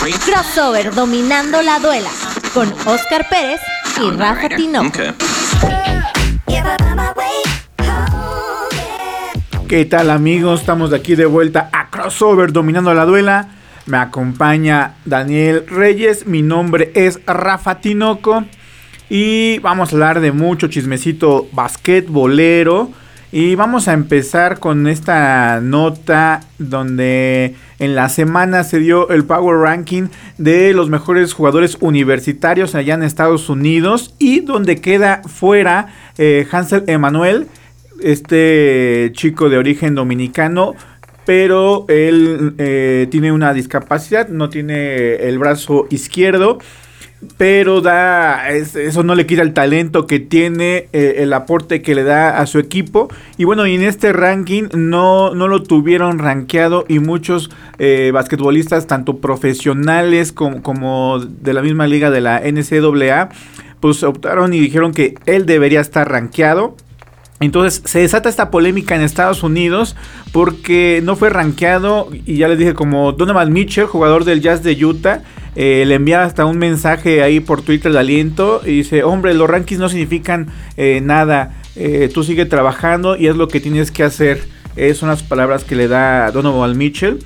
Crossover dominando la duela con Oscar Pérez y Rafa Tinoco. ¿Qué tal amigos? Estamos de aquí de vuelta a Crossover dominando la duela. Me acompaña Daniel Reyes, mi nombre es Rafa Tinoco y vamos a hablar de mucho chismecito basquetbolero. Y vamos a empezar con esta nota donde en la semana se dio el Power Ranking de los mejores jugadores universitarios allá en Estados Unidos y donde queda fuera eh, Hansel Emanuel, este chico de origen dominicano, pero él eh, tiene una discapacidad, no tiene el brazo izquierdo pero da eso no le quita el talento que tiene, eh, el aporte que le da a su equipo. Y bueno, en este ranking no, no lo tuvieron rankeado y muchos eh, basquetbolistas, tanto profesionales como, como de la misma liga de la NCAA, pues optaron y dijeron que él debería estar rankeado. Entonces se desata esta polémica en Estados Unidos porque no fue rankeado y ya les dije como Donovan Mitchell, jugador del Jazz de Utah, eh, le envía hasta un mensaje ahí por Twitter de aliento y dice, hombre, los rankings no significan eh, nada, eh, tú sigue trabajando y es lo que tienes que hacer. son las palabras que le da Donovan Mitchell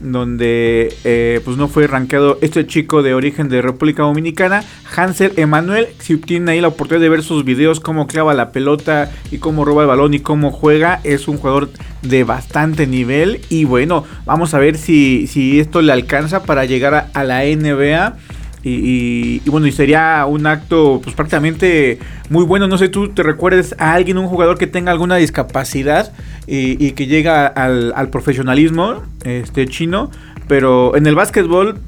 donde eh, pues no fue rankeado este chico de origen de República Dominicana, Hansel Emanuel. Si tienen ahí la oportunidad de ver sus videos, cómo clava la pelota y cómo roba el balón y cómo juega, es un jugador de bastante nivel. Y bueno, vamos a ver si, si esto le alcanza para llegar a la NBA. Y, bueno, y sería un acto pues prácticamente muy bueno. No sé, tú te recuerdes a alguien, un jugador que tenga alguna discapacidad y, que llega al, al, profesionalismo este, chino. Pero en el básquetbol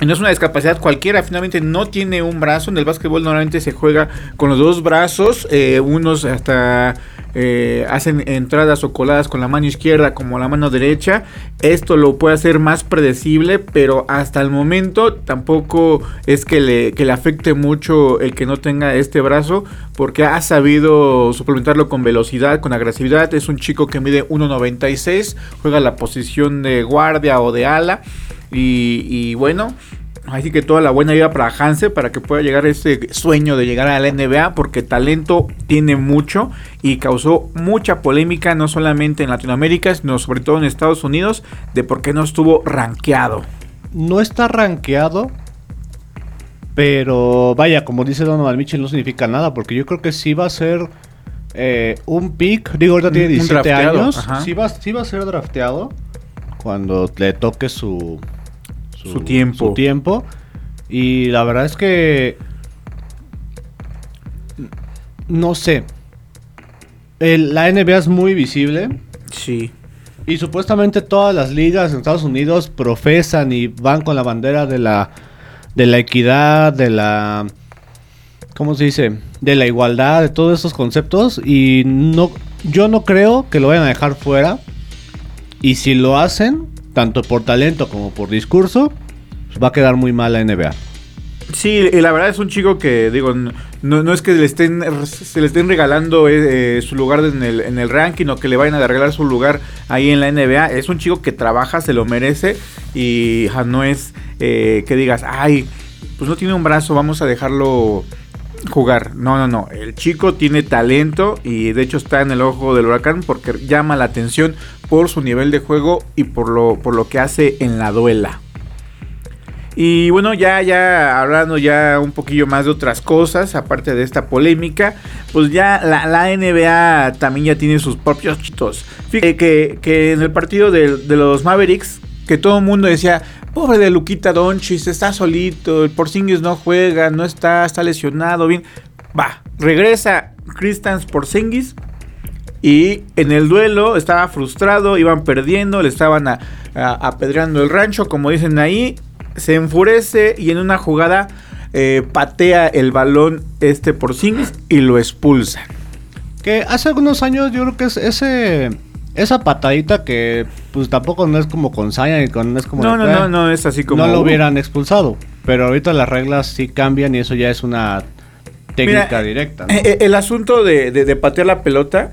no es una discapacidad cualquiera, finalmente no tiene un brazo. En el básquetbol normalmente se juega con los dos brazos, eh, unos hasta eh, hacen entradas o coladas con la mano izquierda como la mano derecha. Esto lo puede hacer más predecible, pero hasta el momento tampoco es que le, que le afecte mucho el que no tenga este brazo, porque ha sabido suplementarlo con velocidad, con agresividad. Es un chico que mide 1.96, juega la posición de guardia o de ala. Y, bueno, Así que toda la buena vida para Hanse para que pueda llegar a ese sueño de llegar a la NBA porque talento tiene mucho y causó mucha polémica no solamente en Latinoamérica sino sobre todo en Estados Unidos de por qué no estuvo rankeado. No está rankeado, pero vaya, como dice Donovan Mitchell no significa nada porque yo creo que sí va a ser eh, un pick, digo ahorita tiene 17 años, sí va, sí va a ser drafteado cuando le toque su su, tiempo. Su tiempo. Y la verdad es que. No sé. la NBA es muy visible. Sí. Y supuestamente todas las ligas en Estados Unidos profesan y van con la bandera de la, de la equidad, de la... ¿Cómo se dice? De la igualdad, de todos estos conceptos. Y no, yo no creo que lo vayan a dejar fuera. Y si lo hacen, tanto por talento como por discurso, pues va a quedar muy mal la NBA. Sí, la verdad es un chico que, digo, no, es que le estén, se le estén regalando eh, eh, su lugar en el, en el ranking o que le vayan a regalar su lugar ahí en la NBA. Es un chico que trabaja, se lo merece y no es eh, que digas, ay, pues no tiene un brazo, vamos a dejarlo jugar. No, no, no. El chico tiene talento y de hecho está en el ojo del huracán porque llama la atención por su nivel de juego y por lo, por lo que hace en la duela. Y bueno, ya, ya hablando ya un poquillo más de otras cosas, aparte de esta polémica, pues ya la, NBA también ya tiene sus propios chitos. Fíjate que, que en el partido de, de los Mavericks, que todo el mundo decía, pobre de Luquita Donchis, está solito, el Porzingis no juega, no está, está lesionado, bien. Va, regresa Cristans Porzingis y en el duelo estaba frustrado, iban perdiendo, le estaban apedreando el rancho, como dicen ahí. Se enfurece y en una jugada eh, patea el balón este por Singis y lo expulsa. Que hace algunos años yo creo que es ese esa patadita que pues tampoco no es como con Saya y con no es como no no no no es así como no lo hubieran expulsado. Pero ahorita las reglas sí cambian y eso ya es una técnica directa eh, eh, el asunto de, de, patear la pelota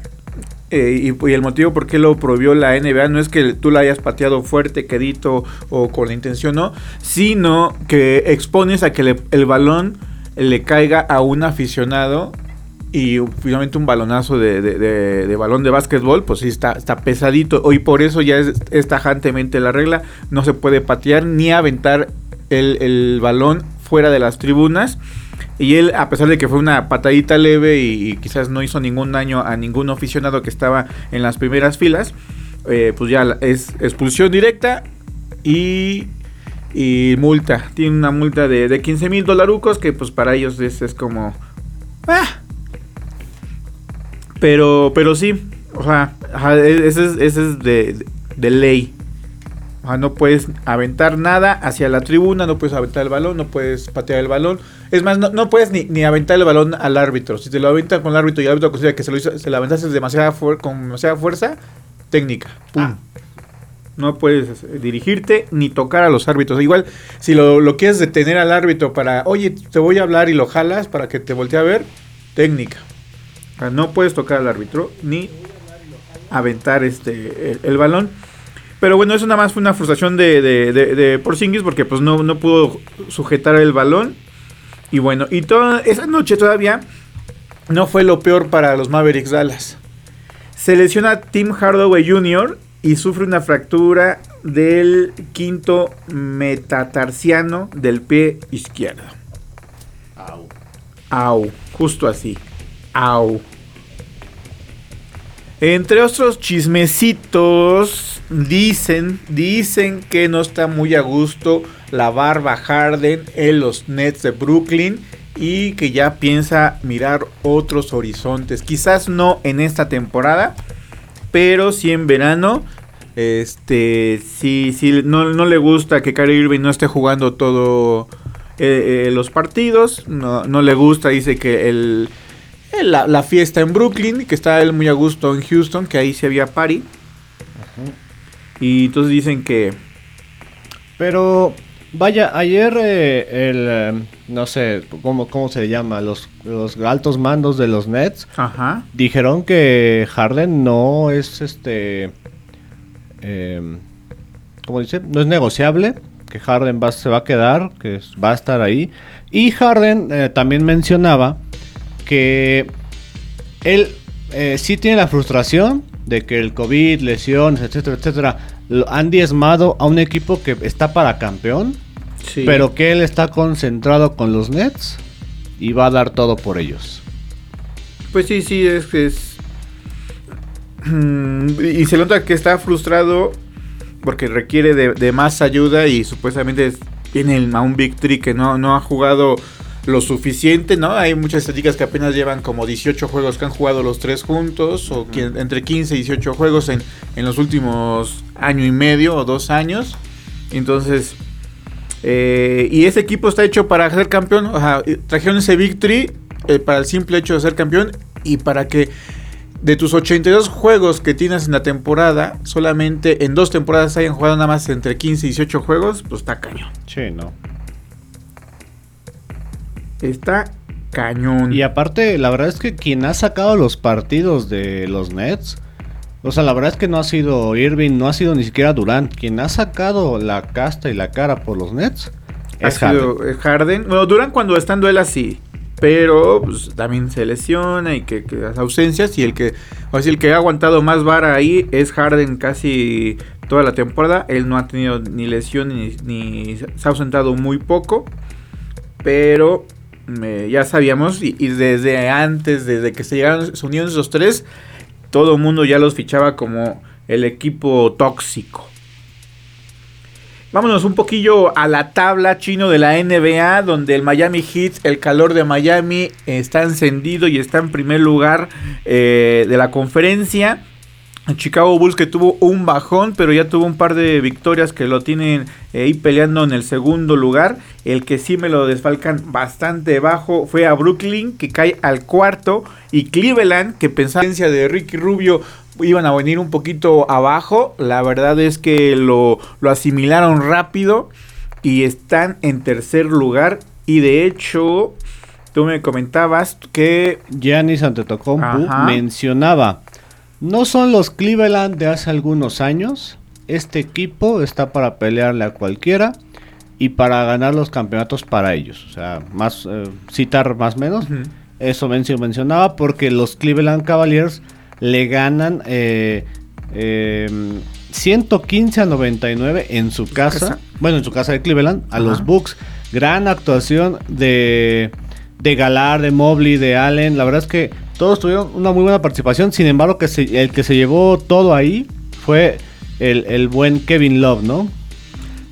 eh, y, el motivo por qué lo prohibió la NBA no es que tú la hayas pateado fuerte, quedito o con la intención, no, sino que expones a que el balón le caiga a un aficionado y finalmente un balonazo de, balón de básquetbol, pues sí está, está pesadito. Y por eso ya es, tajantemente la regla. No se puede patear ni aventar el, el, balón fuera de las tribunas. Y él, a pesar de que fue una patadita leve y, quizás no hizo ningún daño a ningún aficionado que estaba en las primeras filas, eh, pues ya es expulsión directa y, y multa. Tiene una multa de, de 15 mil dolarucos que pues para ellos es, es como... Ah, pero, pero sí, o sea, ese es, ese es de, de, ley. O sea, no puedes aventar nada hacia la tribuna, no puedes aventar el balón, no puedes patear el balón. Es más, no, puedes ni, ni, aventar el balón al árbitro. Si te lo aventan con el árbitro y el árbitro considera que se lo, hizo, se lo aventaste demasiada con demasiada fuerza, técnica. Ah. No puedes eh, dirigirte ni tocar a los árbitros. Igual, si lo, lo, quieres detener al árbitro para, oye, te voy a hablar y lo jalas para que te voltee a ver, técnica no puedes tocar al árbitro ni aventar este el, balón. Pero bueno, eso nada más fue una frustración de, de, de, Porzingis porque pues no, no pudo sujetar el balón. Y bueno, y toda esa noche todavía no fue lo peor para los Mavericks Dallas. Se lesiona Tim Hardaway Jr. y sufre una fractura del quinto metatarsiano del pie izquierdo. Au. Au, justo así. Au. Entre otros chismecitos, dicen, dicen que no está muy a gusto la barba Harden en los Nets de Brooklyn y que ya piensa mirar otros horizontes. Quizás no en esta temporada, pero sí en verano. Este, sí, sí, no, le gusta que Kyrie Irving no esté jugando todo eh, eh, los partidos. No, no le gusta, dice que el la, fiesta en Brooklyn, que está él muy a gusto en Houston, que ahí se había party. Y entonces dicen que... Pero, vaya, ayer eh, el... Eh, no sé, ¿cómo, ¿cómo se llama? Los, los altos mandos de los Nets. Ajá. Dijeron que Harden no es este... Eh, ¿Cómo dice? No es negociable. Que Harden va, se va a quedar, que va a estar ahí. Y Harden eh, también mencionaba que él eh, sí tiene la frustración de que el COVID, lesiones, etcétera, etcétera, han diezmado a un equipo que está para campeón, pero que él está concentrado con los Nets y va a dar todo por ellos. Pues sí, sí, es que es... Y se nota que está frustrado porque requiere de, más ayuda y supuestamente tiene a un Big Tree que no, no ha jugado lo suficiente, ¿no? Hay muchas estadísticas que apenas llevan como 18 juegos que han jugado los tres juntos, o entre 15 y 18 juegos en, los últimos año y medio o dos años. Entonces, eh, y ese equipo está hecho para ser campeón. O sea, trajeron ese victory eh, para el simple hecho de ser campeón y para que de tus 82 juegos que tienes en la temporada, solamente en dos temporadas hayan jugado nada más entre 15 y 18 juegos, pues está cañón. Sí, no. Está cañón. Y aparte, la verdad es que quien ha sacado los partidos de los Nets, o sea, la verdad es que no ha sido Irving, no ha sido ni siquiera Durant. Quien ha sacado la casta y la cara por los Nets es Harden. Harden. Bueno, Durant cuando está en duelo así. Pero pues, también se lesiona y que, las ausencias. Y el que, o sea, el que ha aguantado más vara ahí es Harden casi toda la temporada. Él no ha tenido ni lesión ni, ni se ha ausentado muy poco. Pero ya sabíamos y, desde antes, desde que se llegaron, unieron esos tres, todo el mundo ya los fichaba como el equipo tóxico. Vámonos un poquillo a la tabla chino de la NBA, donde el Miami Heat, el calor de Miami, está encendido y está en primer lugar eh, de la conferencia. Chicago Bulls que tuvo un bajón, pero ya tuvo un par de victorias que lo tienen eh, ahí peleando en el segundo lugar. El que sí me lo desfalcan bastante bajo fue a Brooklyn, que cae al cuarto. Y Cleveland, que pensaba de Ricky Rubio iban a venir un poquito abajo. La verdad es que lo, lo asimilaron rápido y están en tercer lugar. Y de hecho, tú me comentabas que... Giannis Antetokounmpo mencionaba No son los Cleveland de hace algunos años. Este equipo está para pelearle a cualquiera y para ganar los campeonatos para ellos. O sea, más eh, citar más o menos. Eso mencio- mencionaba porque los Cleveland Cavaliers le ganan eh, eh, 115 a 99 en su casa. casa. Bueno, en su casa de Cleveland, a los Bucks. Gran actuación de, de Galar, de Mobley, de Allen. La verdad es que todos tuvieron una muy buena participación. Sin embargo, que se- el que se llevó todo ahí fue el, el buen Kevin Love, ¿no?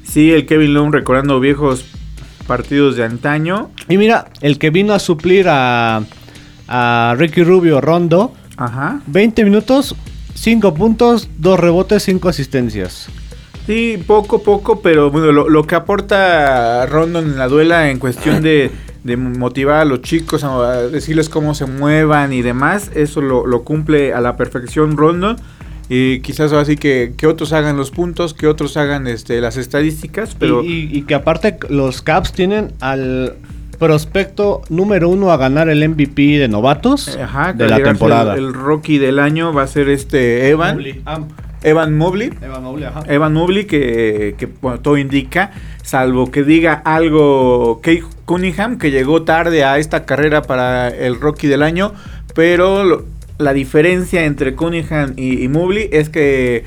Sí, el Kevin Long recordando viejos partidos de antaño. Y mira, el que vino a suplir a, a Ricky Rubio Rondo. Ajá. 20 minutos, 5 puntos, 2 rebotes, 5 asistencias. Sí, poco, poco, pero bueno, lo, lo que aporta Rondon en la duela en cuestión de, de motivar a los chicos, a decirles cómo se muevan y demás, eso lo, lo cumple a la perfección Rondon. Y quizás así que, que otros hagan los puntos, que otros hagan este, las estadísticas, pero... Y, y- y que aparte los Caps tienen al prospecto número uno a ganar el MVP de novatos Ajá, de la temporada. El, el rookie del año va a ser este Evan. Mobley. Evan Mobley. Evan Mobley, ajá. Evan Mobley, que, que, bueno, todo indica, salvo que diga algo Kate Cunningham, que llegó tarde a esta carrera para el rookie del año, pero lo- la diferencia entre Cunningham y, y Mobley es que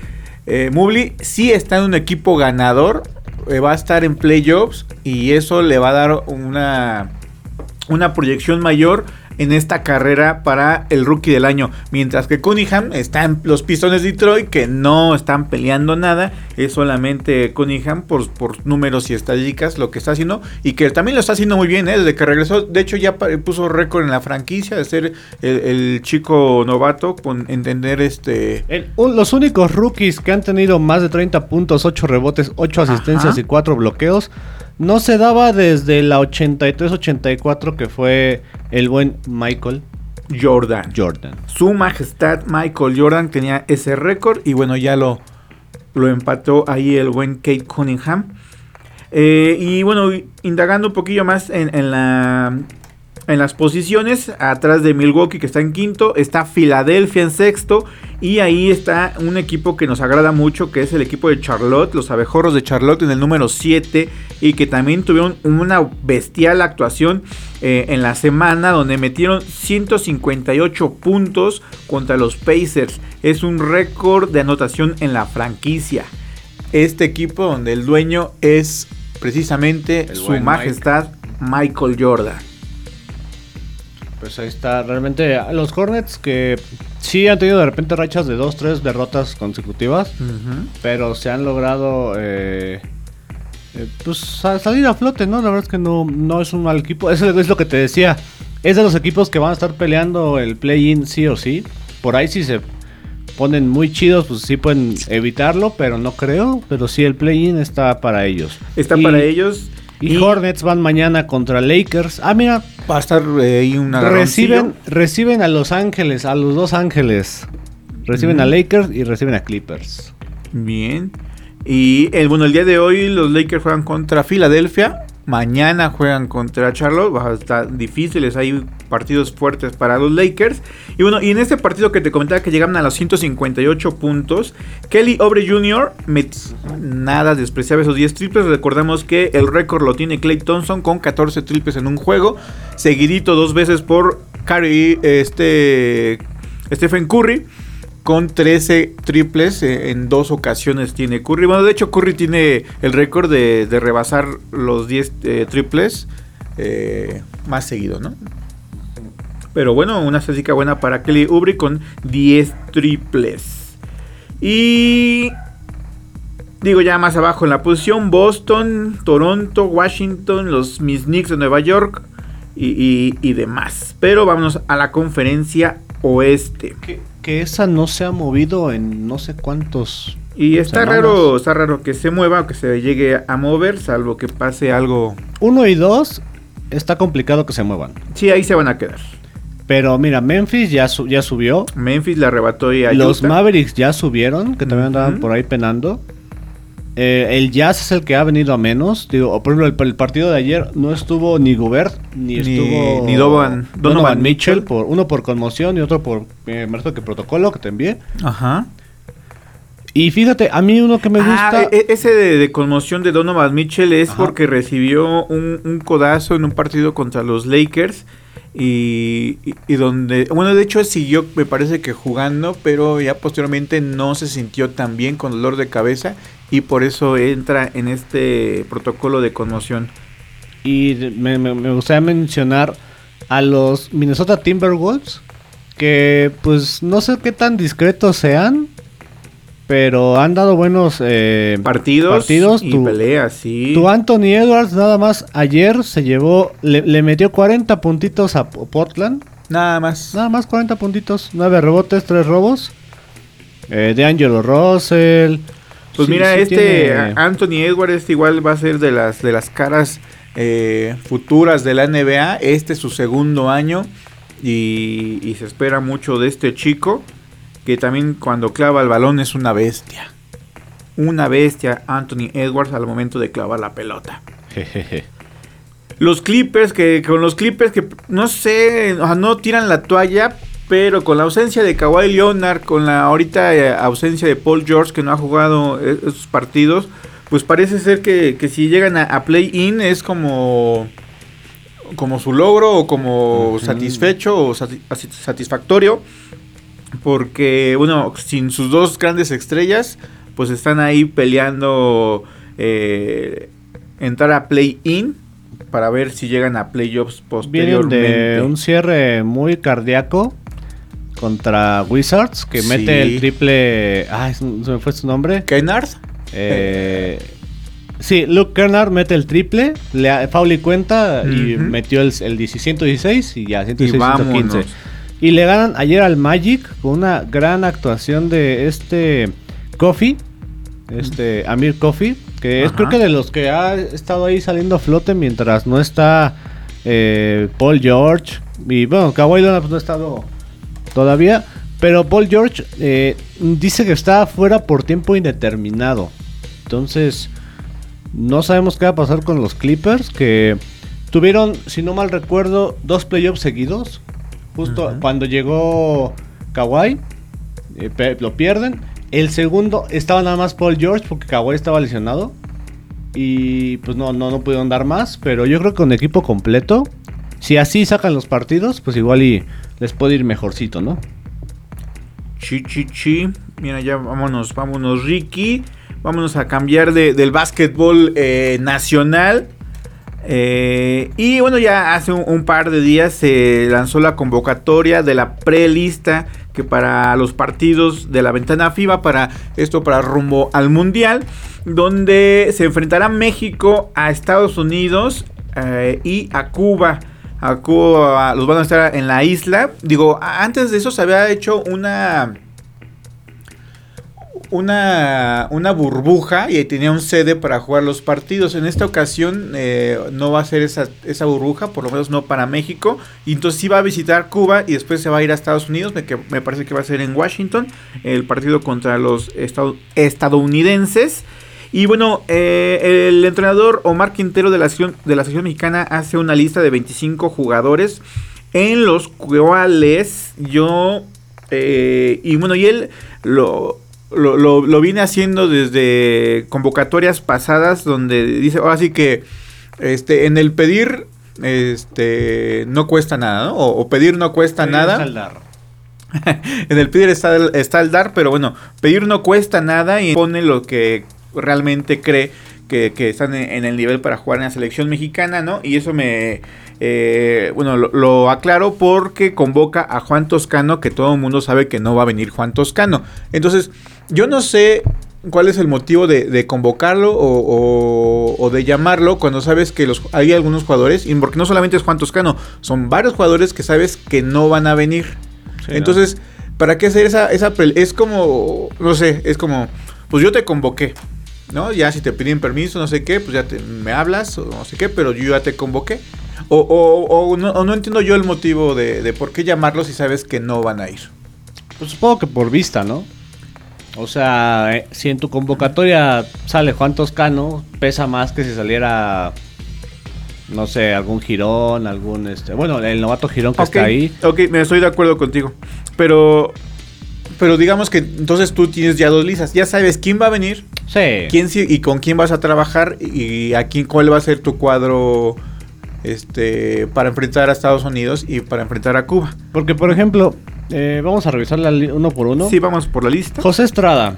eh, Mobley sí está en un equipo ganador, eh, va a estar en playoffs y eso le va a dar una, una proyección mayor en esta carrera para el rookie del año. Mientras que Cunningham está en los Pistones de Detroit que no están peleando nada. Es solamente Cunningham por, por números y estadísticas lo que está haciendo. Y que también lo está haciendo muy bien ¿eh? desde que regresó. De hecho ya puso récord en la franquicia de ser el, el chico novato con entender este... El- un- los únicos rookies que han tenido más de 30 puntos, 8 rebotes, 8 asistencias Ajá. y 4 bloqueos, no se daba desde la 83-84 que fue el buen Michael Jordan. Jordan. Su majestad Michael Jordan tenía ese récord y bueno, ya lo, lo empató ahí el buen Kate Cunningham. Eh, y bueno, indagando un poquillo más en, en la, en las posiciones, atrás de Milwaukee que está en quinto, está Filadelfia en sexto y ahí está un equipo que nos agrada mucho, que es el equipo de Charlotte, los abejorros de Charlotte en el número 7 y que también tuvieron una bestial actuación eh, en la semana donde metieron 158 puntos contra los Pacers. Es un récord de anotación en la franquicia. Este equipo donde el dueño es precisamente El su majestad Michael Jordan. Pues ahí está, realmente los Hornets que sí han tenido de repente rachas de 2-3 derrotas consecutivas, pero se han logrado eh, eh, pues sa- salir a flote, ¿no? La verdad es que no, no es un mal equipo, eso es lo que te decía, es de los equipos que van a estar peleando el play-in sí o sí, por ahí si se ponen muy chidos, pues sí pueden evitarlo, pero no creo, pero sí el play-in está para ellos. Está Y- para ellos. Y, Hornets van mañana contra Lakers. Ah, mira, Va a estar eh, ahí una Reciben, reciben a Los Ángeles, a los dos Ángeles. Reciben a Ujú. Lakers y reciben a Clippers. Bien. Y el, bueno, el día de hoy los Lakers juegan contra Filadelfia. Mañana juegan contra Charlotte. Va a estar difíciles. Hay partidos fuertes para los Lakers. Y bueno, y en este partido que te comentaba que llegaban a los 158 puntos, Kelly Obre Jr. nada despreciable esos 10 triples. Recordamos que el récord lo tiene Clay Thompson con 14 triples en un juego. Seguidito dos veces por Curry, este, Stephen Curry con 13 triples eh, en dos ocasiones tiene Curry. Bueno, de hecho Curry tiene el récord de, rebasar los 10 eh, triples eh, más seguido, ¿no? Pero bueno, una estadística buena para Kelly Oubre con 10 triples. Y digo ya más abajo en la posición Boston, Toronto, Washington, los Miss Knicks de Nueva York y, y- demás. Pero vámonos a la conferencia oeste. Que, que esa no se ha movido en no sé cuántos. Y está Semanas. raro, está raro que se mueva o que se llegue a mover, salvo que pase algo. Uno y dos está complicado que se muevan. Sí, ahí se van a quedar. Pero mira, Memphis ya, su- ya subió. Memphis le arrebató y Los Utah. Mavericks ya subieron, que también andaban por ahí penando. Eh, el Jazz es el que ha venido a menos. Digo, por ejemplo, el, el partido de ayer no estuvo ni Gobert, ni, Ni- estuvo ni Donovan- Donovan Mitchell, Mitchell. por, uno por conmoción y otro por eh, que protocolo que te envié. Ajá. Y fíjate, a mí uno que me gusta... Ah, e- ese de, de conmoción de Donovan Mitchell es Ajá. porque recibió un, un codazo en un partido contra los Lakers y, y- y donde, bueno, de hecho siguió, me parece que jugando, pero ya posteriormente no se sintió tan bien con dolor de cabeza y por eso entra en este protocolo de conmoción. Y me, me- me gustaría mencionar a los Minnesota Timberwolves, que pues no sé qué tan discretos sean, pero han dado buenos eh, Partidos, partidos. y Tu- peleas, sí. Tu Anthony Edwards nada más ayer se llevó, le, le metió 40 puntitos a Portland. Nada más. Nada más 40 puntitos, 9 rebotes, 3 robos. Eh, de Angelo Russell. Pues Sí, mira, sí este tiene- Anthony Edwards este igual va a ser de las de las caras eh, futuras de la NBA. Este es su segundo año y, y se espera mucho de este chico que también cuando clava el balón es una bestia. Una bestia Anthony Edwards al momento de clavar la pelota. Jejeje. Los Clippers, que con los Clippers que no sé, o sea, no tiran la toalla, pero con la ausencia de Kawhi Leonard, con la ahorita eh, ausencia de Paul George que no ha jugado eh, esos partidos, pues parece ser que, que si llegan a, a play-in es como como su logro o como satisfecho o sati- satisfactorio porque bueno sin sus dos grandes estrellas pues están ahí peleando eh, entrar a play-in para ver si llegan a playoffs Vienen posteriormente. de un cierre muy cardíaco contra Wizards, que Sí. mete el triple. Ay, se me fue su nombre. Kennard, Eh, sí, Luke Kennard mete el triple, le ha- foul y cuenta y metió el, el 10 116 y ya, y 116, vámonos. 115. Y le ganan ayer al Magic con una gran actuación de este Kofi, este Amir Kofi, que es creo que de los que ha estado ahí saliendo a flote mientras no está eh, Paul George. Y bueno, Kawhi Leonard pues, no ha estado todavía. Pero Paul George eh, dice que está fuera por tiempo indeterminado. Entonces, no sabemos qué va a pasar con los Clippers. Que tuvieron, si no mal recuerdo, dos playoffs seguidos. Justo cuando llegó Kawhi, eh, lo pierden. El segundo estaba nada más Paul George porque Kawhi estaba lesionado. Y pues no, no, no pudieron dar más. Pero yo creo que con equipo completo, si así sacan los partidos, pues igual y les puede ir mejorcito, ¿no? Chi, chi, chi. Mira, ya vámonos, vámonos, Ricky. Vámonos a cambiar de- del básquetbol eh, nacional. Eh, y bueno, ya hace un, par de días se lanzó la convocatoria de la prelista que para los partidos de la ventana FIBA, para esto para rumbo al Mundial, donde se enfrentará México a Estados Unidos eh, y a Cuba. A Cuba los van a estar en la isla. Digo, a- antes de eso se había hecho una una, una burbuja y tenía un sede para jugar los partidos. En esta ocasión eh, no va a ser esa, esa burbuja, por lo menos no para México. Y entonces sí va a visitar Cuba y después se va a ir a Estados Unidos, que me parece que va a ser en Washington, el partido contra los estad- estadounidenses. Y bueno, eh, el entrenador Omar Quintero de la, sección, de la sección mexicana hace una lista de 25 jugadores en los cuales yo... eh, y bueno, y él lo, lo, lo, lo viene haciendo desde convocatorias pasadas donde dice, ahora sí que este, en el pedir este, no cuesta nada, ¿no? O, o pedir no cuesta nada. en el pedir está está el dar, pero bueno, pedir no cuesta nada y pone lo que realmente cree que, que están en, en el nivel para jugar en la selección mexicana, ¿no? Y eso me, eh, bueno, lo, lo aclaro porque convoca a Juan Toscano, que todo el mundo sabe que no va a venir Juan Toscano. Entonces, yo no sé cuál es el motivo de, de convocarlo o, o- o de llamarlo cuando sabes que los, hay algunos jugadores, y porque no solamente es Juan Toscano, son varios jugadores que sabes que no van a venir. Sí, Entonces, ¿para qué hacer esa, esa Es como, no sé, es como, pues yo te convoqué, ¿no? Ya si te piden permiso, no sé qué, pues ya te, me hablas o no sé qué, pero yo ya te convoqué. O, o- o no, o no entiendo yo el motivo de, de por qué llamarlos si sabes que no van a ir. Pues supongo que por vista, ¿no? O sea, eh, si en tu convocatoria sale Juan Toscano, pesa más que si saliera, no sé, algún Girón, algún, este, bueno, el novato Girón que está ahí. Ok, me estoy de acuerdo contigo. Pero, pero digamos que entonces tú tienes ya dos listas. Ya sabes quién va a venir, Sí. quién y con quién vas a trabajar y a quién cuál va a ser tu cuadro este para enfrentar a Estados Unidos y para enfrentar a Cuba. Porque, por ejemplo, eh, vamos a revisarla uno por uno. Sí, vamos por la lista. José Estrada,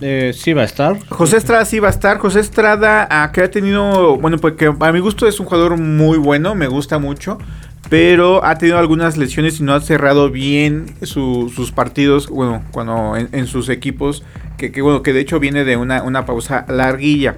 eh, sí va a estar. José Estrada sí va a estar. José Estrada, ah, que ha tenido, bueno, porque a mi gusto es un jugador muy bueno, me gusta mucho, pero ha tenido algunas lesiones y no ha cerrado bien su- sus partidos, bueno, cuando en, sus equipos, que, bueno, que de hecho viene de una, una pausa larguilla.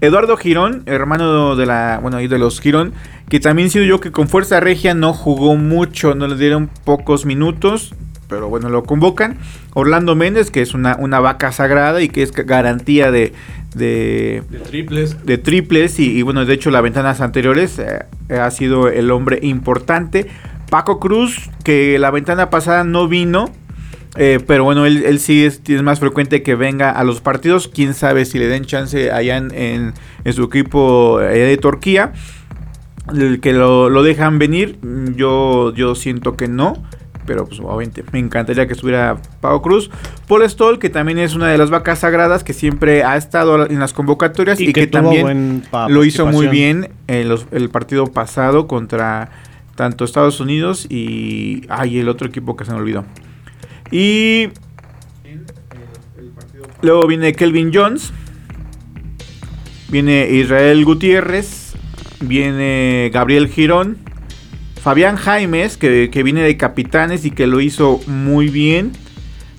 Eduardo Girón, hermano de la, bueno, de los Girón, que también sido yo que con Fuerza Regia no jugó mucho, no le dieron pocos minutos, pero bueno, lo convocan. Orlando Méndez, que es una, una vaca sagrada y que es garantía de, de, De triples. de triples y, y, bueno, de hecho las ventanas anteriores eh, ha sido el hombre importante. Paco Cruz, que la ventana pasada no vino, eh, pero bueno, él, él sí es, es, más frecuente que venga a los partidos. Quién sabe si le den chance allá en, en, en su equipo eh, de Turquía. El que lo, lo, dejan venir, yo, yo siento que no. Pero pues obviamente me encantaría que estuviera Pau Cruz. Paul Stoll, que también es una de las vacas sagradas que siempre ha estado en las convocatorias y, y que, que también lo hizo muy bien en los, el partido pasado contra tanto Estados Unidos y ay, el otro equipo que se me olvidó. Y luego viene Kelvin Jones, viene Israel Gutiérrez, viene Gabriel Girón, Fabián Jaimes, que, que, viene de Capitanes y que lo hizo muy bien.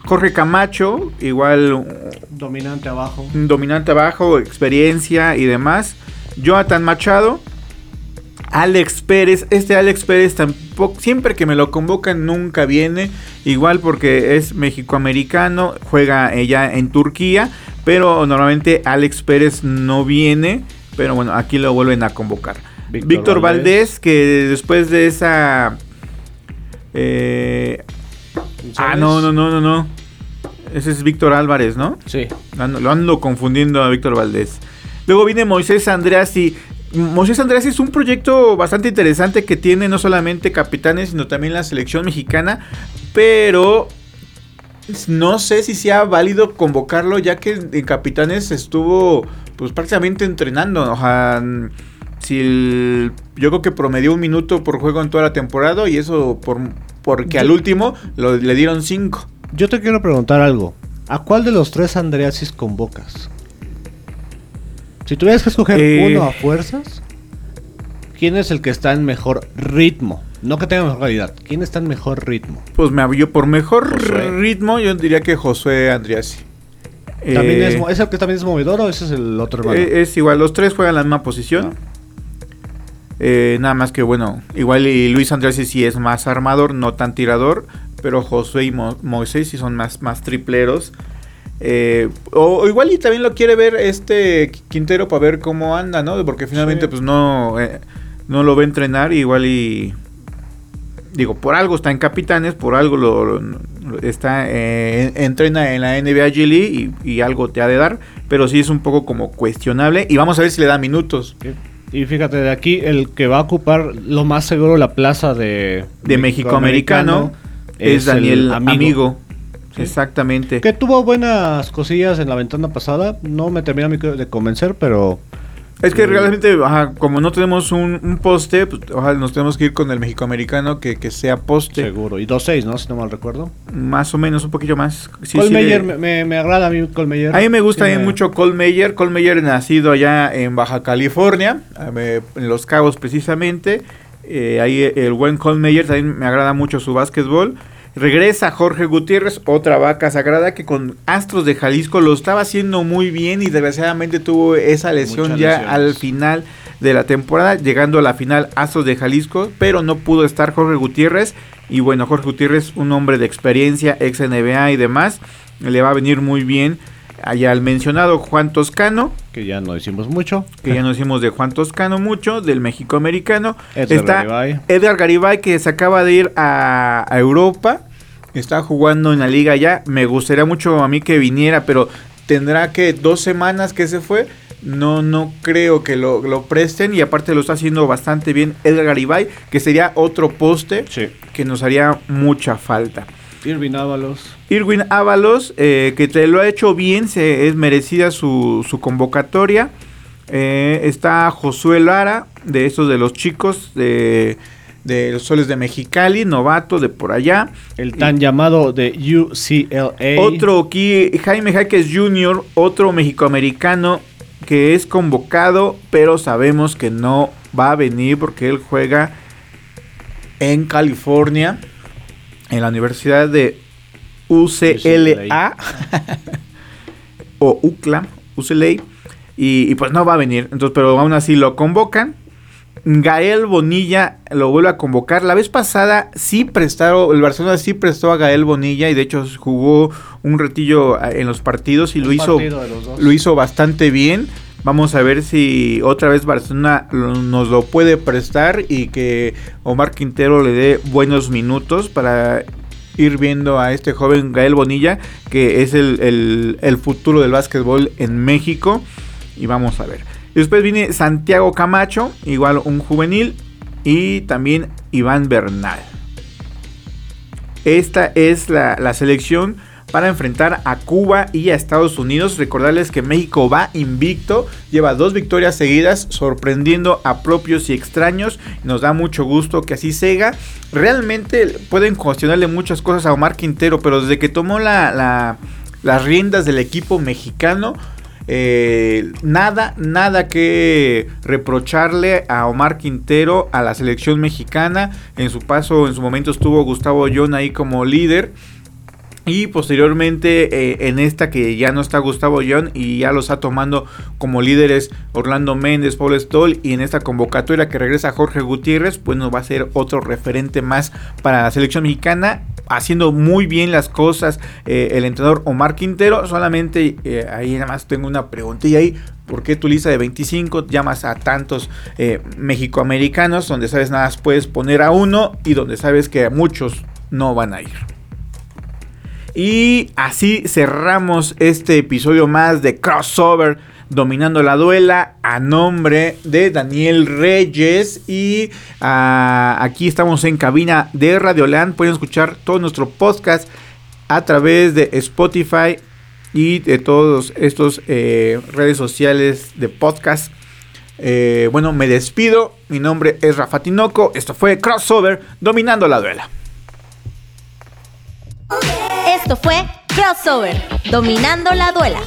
Jorge Camacho, igual dominante abajo. Dominante abajo, experiencia y demás. Jonathan Machado. Alex Pérez, este Alex Pérez tampoco, siempre que me lo convocan nunca viene, igual porque es mexicoamericano, juega ella en Turquía, pero normalmente Alex Pérez no viene, pero bueno, aquí lo vuelven a convocar. Víctor, Víctor Valdés. Valdés, que después de esa... Eh, ah, no, no, no, no, no. Ese es Víctor Álvarez, ¿no? Sí. Ando, lo ando confundiendo a Víctor Valdés. Luego viene Moisés Andreasi. Moisés Andreasi es un proyecto bastante interesante que tiene no solamente capitanes, sino también la selección mexicana. Pero no sé si sea válido convocarlo, ya que en capitanes estuvo pues prácticamente entrenando. O sea, yo creo que promedió un minuto por juego en toda la temporada y eso por, porque al último lo, le dieron cinco. Yo te quiero preguntar algo. ¿A cuál de los tres Andreasis convocas? Si tuvieras que escoger eh, uno a fuerzas, ¿quién es el que está en mejor ritmo? No que tenga mejor calidad. ¿Quién está en mejor ritmo? Pues me yo por mejor Josué. ritmo, yo diría que Josué Andriasi. ¿También eh, es, ¿Es el que también es movedor o ese es el otro hermano? Eh, es igual, los tres juegan la misma posición. No. Eh, nada más que bueno, igual y Luis Andriasi sí es más armador, no tan tirador. Pero Josué y Mo Moisés sí son más, más tripleros. Eh, o, o, igual y también lo quiere ver este Quintero para ver cómo anda, ¿no? Porque finalmente sí. pues no, eh, no lo va a entrenar igual y... Digo, por algo está en Capitanes, por algo lo, lo está eh, entrena en la NBA G League y, y, algo te ha de dar, pero sí es un poco como cuestionable y vamos a ver si le da minutos. Sí. Y fíjate, de aquí el que va a ocupar lo más seguro la plaza de, de México-Americano es Daniel Amigo. amigo. ¿Sí? Exactamente. Que tuvo buenas cosillas en la ventana pasada. No me termina de convencer, pero. Es que realmente, ajá, como no tenemos un, un poste, pues, ojalá nos tenemos que ir con el mexicoamericano que, que sea poste. Seguro. Y 2-6, ¿no? Si no mal recuerdo. Más o menos, un poquillo más. Sí, Colmeyer, sí, de... me, me, agrada a mí Colmeyer. A mí me gusta sí, me... mucho Colmeyer. Colmeyer nacido allá en Baja California, en Los Cabos precisamente. Eh, ahí el buen Colmeyer también me agrada mucho su básquetbol. Regresa Jorge Gutiérrez, otra vaca sagrada que con Astros de Jalisco lo estaba haciendo muy bien y desgraciadamente tuvo esa lesión Muchas ya lesiones. al final de la temporada, llegando a la final Astros de Jalisco, pero no pudo estar Jorge Gutiérrez. Y bueno, Jorge Gutiérrez, un hombre de experiencia, ex NBA y demás, le va a venir muy bien allá al mencionado Juan Toscano. Que ya no decimos mucho. Que ya no decimos de Juan Toscano mucho, del México americano. Edgar Está Garibay. Edgar Garibay que se acaba de ir a, a Europa. está jugando en la liga ya. Me gustaría mucho a mí que viniera, pero tendrá que dos semanas que se fue. No, no creo que lo, lo presten y aparte lo está haciendo bastante bien Edgar Garibay, que sería otro poste Sí. que nos haría mucha falta. Irving Ábalos. Irwin Ábalos, eh, que te lo ha hecho bien, se, es merecida su, su convocatoria. Eh, está Josué Lara, de estos de los chicos, de, de los soles de Mexicali, novato de por allá. El tan llamado de UCLA. Otro aquí, Jaime Jaques Jr., otro mexicoamericano que es convocado, pero sabemos que no va a venir porque él juega en California, en la Universidad de UCLA o UCLA, UCLA, y, y pues no va a venir. Entonces, pero aún así lo convocan. Gael Bonilla lo vuelve a convocar. La vez pasada sí prestaron, el Barcelona sí prestó a Gael Bonilla y de hecho jugó un retillo eh, en los partidos y lo hizo, lo hizo bastante bien. Vamos a ver si otra vez Barcelona lo- nos lo puede prestar y que Omar Quintero le dé buenos minutos para ir viendo a este joven Gael Bonilla, que es el, el- futuro del básquetbol en México. Y vamos a ver. Después viene Santiago Camacho, igual un juvenil. Y también Iván Bernal. Esta es la, la selección para enfrentar a Cuba y a Estados Unidos. Recordarles que México va invicto, lleva dos victorias seguidas, sorprendiendo a propios y extraños. Nos da mucho gusto que así sea. Realmente pueden cuestionarle muchas cosas a Omar Quintero, pero desde que tomó la- la- las riendas del equipo mexicano, eh, nada, nada que reprocharle a Omar Quintero, a la selección mexicana. En su paso, en su momento estuvo Gustavo John ahí como líder. Y posteriormente eh, en esta que ya no está Gustavo John y ya lo está tomando como líderes Orlando Méndez, Paul Stoll y en esta convocatoria que regresa Jorge Gutiérrez, pues nos va a ser otro referente más para la selección mexicana, haciendo muy bien las cosas eh, el entrenador Omar Quintero, solamente eh, ahí nada más tengo una preguntilla ahí, ¿por qué tu lista de 25 llamas a tantos eh, mexicoamericanos donde sabes nada más puedes poner a uno y donde sabes que muchos no van a ir? Y así cerramos este episodio más de Crossover Dominando la Duela a nombre de Daniel Reyes. Y ah, aquí estamos en cabina de Radioland. Pueden escuchar todo nuestro podcast a través de Spotify y de todos estos eh, redes sociales de podcast. Eh, bueno, me despido. Mi nombre es Rafa Tinoco. Esto fue Crossover Dominando la Duela. Esto fue Crossover, dominando la duela.